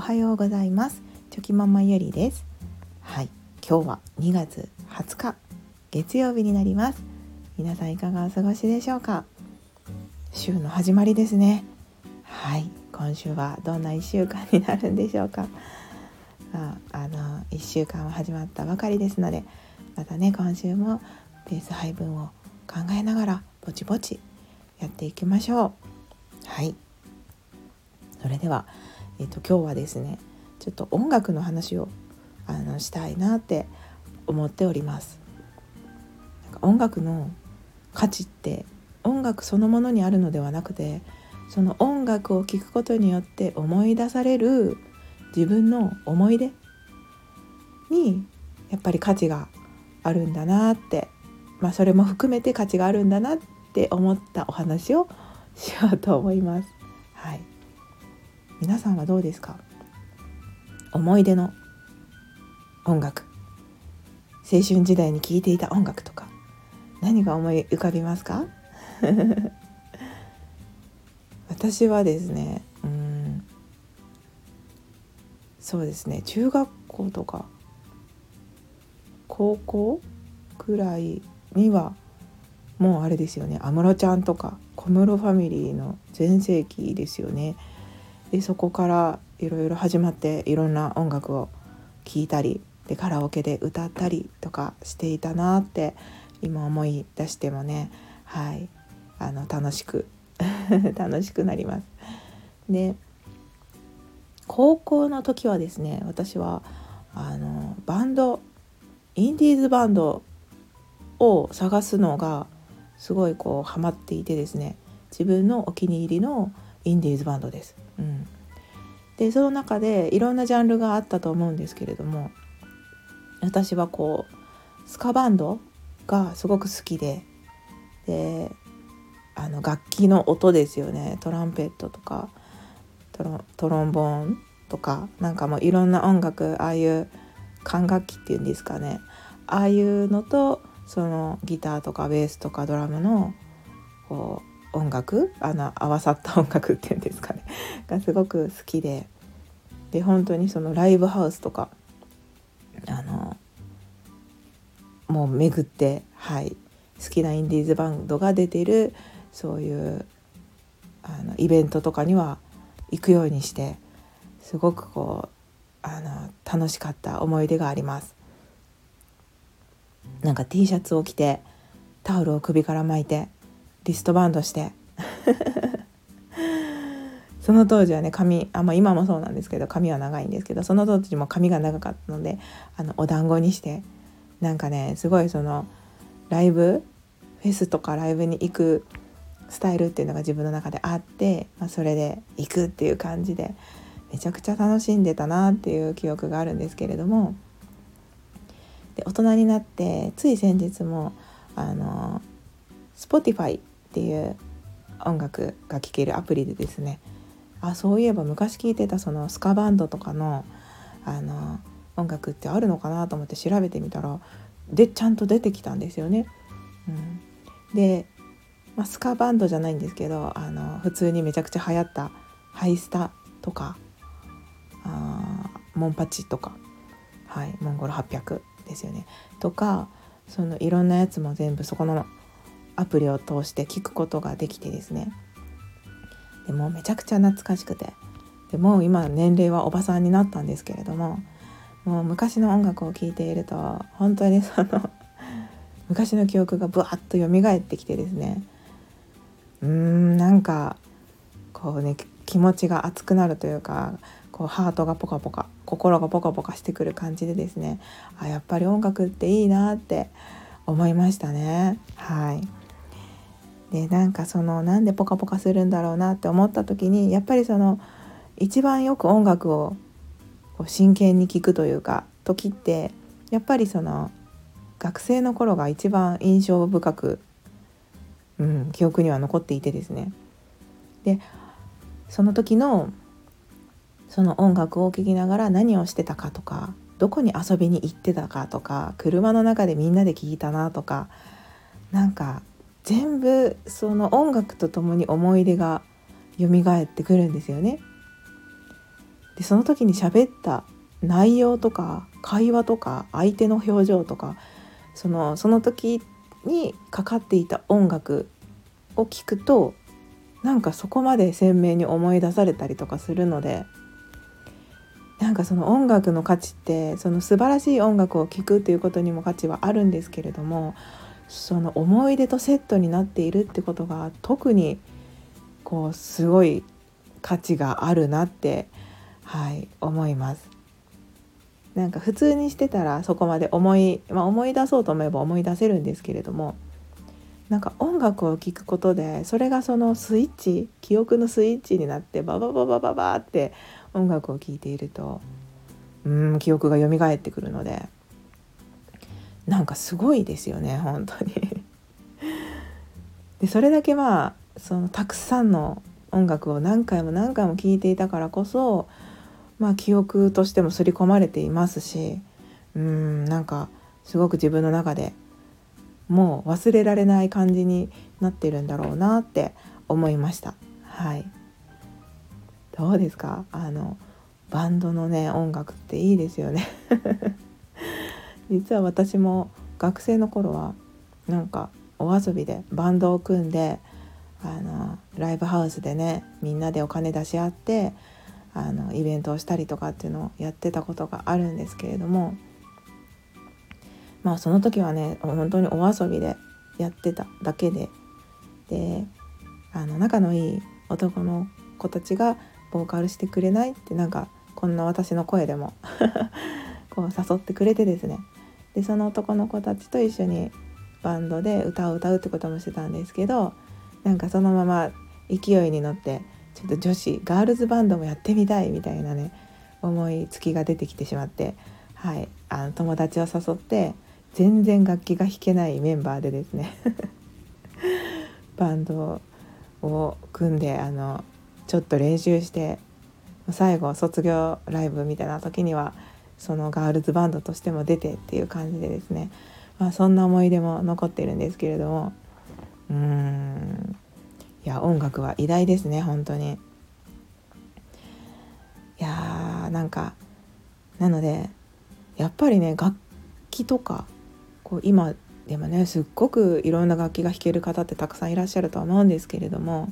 おはようございます。チョキママゆりです。はい。今日は2月20日月曜日になります。皆さんいかがお過ごしでしょうか？週の始まりですね。はい。今週はどんな1週間になるんでしょうか？ああの1週間は始まったばかりですのでまたね今週もペース配分を考えながらぼちぼちやっていきましょう。はい。それでは、えーと、今日はですねちょっと音楽の話をあのしたいなって思っておりますなんか音楽の価値って音楽そのものにあるのではなくてその音楽を聴くことによって思い出される自分の思い出にやっぱり価値があるんだなってまあそれも含めて価値があるんだなって思ったお話をしようと思います。はい皆さんはどうですか？思い出の音楽。青春時代に聴いていた音楽とか。何が思い浮かびますか？私はですねうん。そうですね。中学校とか高校くらいにはもうあれですよね。安室ちゃんとか小室ファミリーの全盛期ですよね。でそこからいろいろ始まっていろんな音楽を聴いたりでカラオケで歌ったりとかしていたなって今思い出してもねはいあの楽しく 楽しくなります。で高校の時はですね私はあのバンドインディーズバンドを探すのがすごいこうハマっていてですね自分のお気に入りのインディーズバンドです。うん、でその中でいろんなジャンルがあったと思うんですけれども私はこうスカバンドがすごく好きでであの楽器の音ですよね。トランペットとかトロンボーンとかなんかもういろんな音楽ああいう管楽器っていうんですかね。ああいうのとそのギターとかベースとかドラムのこう音楽？あの合わさった音楽っていうんですかね。がすごく好きで。で本当にそのライブハウスとかあのもう巡ってはい。好きなインディーズバンドが出てるそういうあのイベントとかには行くようにしてすごくこうあの楽しかった思い出があります。なんか T シャツを着てタオルを首から巻いてリストバンドして。その当時はね髪あ、まあ、今もそうなんですけど髪は長いんですけどその当時も髪が長かったのであのお団子にしてなんかねすごいそのライブフェスとかライブに行くスタイルっていうのが自分の中であって、まあ、それで行くっていう感じでめちゃくちゃ楽しんでたなっていう記憶があるんですけれどもで大人になってつい先日もあの Spotify っていう音楽が聴けるアプリでですね。あそういえば昔聴いてたそのスカバンドとかのあの音楽ってあるのかなと思って調べてみたらでちゃんと出てきたんですよね。うん、で、まあ、スカバンドじゃないんですけどあの普通にめちゃくちゃ流行ったハイスタとかあモンパチとか、はい、モンゴル800ですよね。とかそのいろんなやつも全部そこのアプリを通して聞くことができてですね。でもめちゃくちゃ懐かしくて。でもう今年齢はおばさんになったんですけれどももう昔の音楽を聴いていると本当にその 昔の記憶がぶわっと蘇ってきてですね。うーんなんかこうね気持ちが熱くなるというかこうハートがポカポカ心がポカポカしてくる感じでですねあやっぱり音楽っていいなって思いましたね。はい。でなんかそのなんでポカポカするんだろうなって思った時にやっぱりその一番よく音楽をこう真剣に聴くというか時ってやっぱりその学生の頃が一番印象深く、うん、記憶には残っていてですね。でその時のその音楽を聴きながら何をしてたかとかどこに遊びに行ってたかとか車の中でみんなで聴いたなとかなんか全部その音楽とともに思い出が蘇ってくるんですよね。でその時に喋った内容とか会話とか相手の表情とかそのその時にかかっていた音楽を聞くとなんかそこまで鮮明に思い出されたりとかするのでなんかその音楽の価値ってその素晴らしい音楽を聴くということにも価値はあるんですけれどもその思い出とセットになっているってことが特にこうすごい価値があるなってはい思います。なんか普通にしてたらそこまで思い、まあ、思い出そうと思えば思い出せるんですけれどもなんか音楽を聴くことでそれがそのスイッチ記憶のスイッチになってババババババって音楽を聴いているとうん記憶が蘇ってくるのでなんかすごいですよね本当に。でそれだけまあそのたくさんの音楽を何回も何回も聴いていたからこそまあ記憶としても刷り込まれていますしうんなんかすごく自分の中でもう忘れられない感じになってるんだろうなって思いました。はい。どうですか？あのバンドのね音楽っていいですよね。実は私も学生の頃はなんかお遊びでバンドを組んであのライブハウスでねみんなでお金出し合ってあのイベントをしたりとかっていうのをやってたことがあるんですけれどもまあその時はね本当にお遊びでやってただけでであの仲のいい男の子たちがボーカルしてくれないってなんかこんな私の声でも こう誘ってくれてですね。でその男の子たちと一緒にバンドで歌を歌うってこともしてたんですけどなんかそのまま勢いに乗ってちょっと女子ガールズバンドもやってみたいみたいなね思いつきが出てきてしまって、はい、あの友達を誘って全然楽器が弾けないメンバーでですね バンドを組んであのちょっと練習して最後卒業ライブみたいな時にはそのガールズバンドとしても出てっていう感じでですね、まあ、そんな思い出も残ってるんですけれどもうーんいや音楽は偉大ですね本当に。いやーなんかなのでやっぱりね楽器とかこう今でもねすっごくいろんな楽器が弾ける方ってたくさんいらっしゃるとは思うんですけれども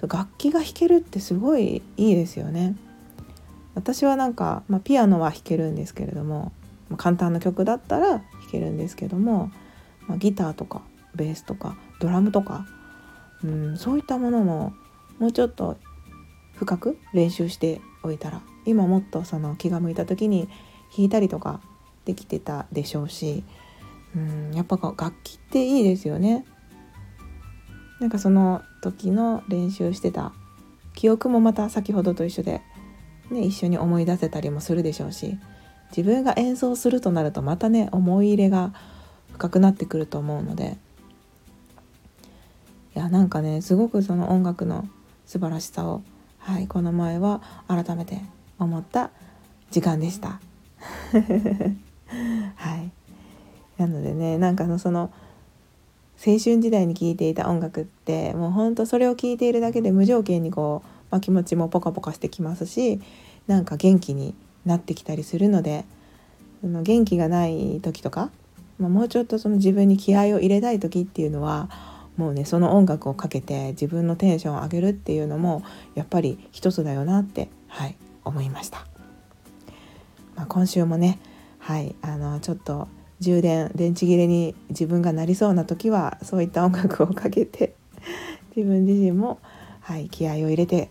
楽器が弾けるってすごいいいですよね。私はなんか、まあ、ピアノは弾けるんですけれども、まあ、簡単な曲だったら弾けるんですけども、まあ、ギターとかベースとかドラムとか、うん、そういったものももうちょっと深く練習しておいたら今もっとその気が向いた時に弾いたりとかできてたでしょうし、うん、やっぱ楽器っていいですよね。なんかその時の練習してた記憶もまた先ほどと一緒で、ね、一緒に思い出せたりもするでしょうし自分が演奏するとなるとまたね思い入れが深くなってくると思うのでいやなんかねすごくその音楽の素晴らしさを、はい、この前は改めて思った時間でした。はい、なのでねなんかその青春時代に聴いていた音楽ってもうほんとそれを聴いているだけで無条件にこう、まあ、気持ちもポカポカしてきますしなんか元気になってきたりするのでその元気がない時とか、まあ、もうちょっとその自分に気合を入れたい時っていうのはもうねその音楽をかけて自分のテンションを上げるっていうのもやっぱり一つだよなってはい思いました。まあ、今週もねはいあのちょっと充電電池切れに自分がなりそうな時はそういった音楽をかけて自分自身も、はい、気合を入れて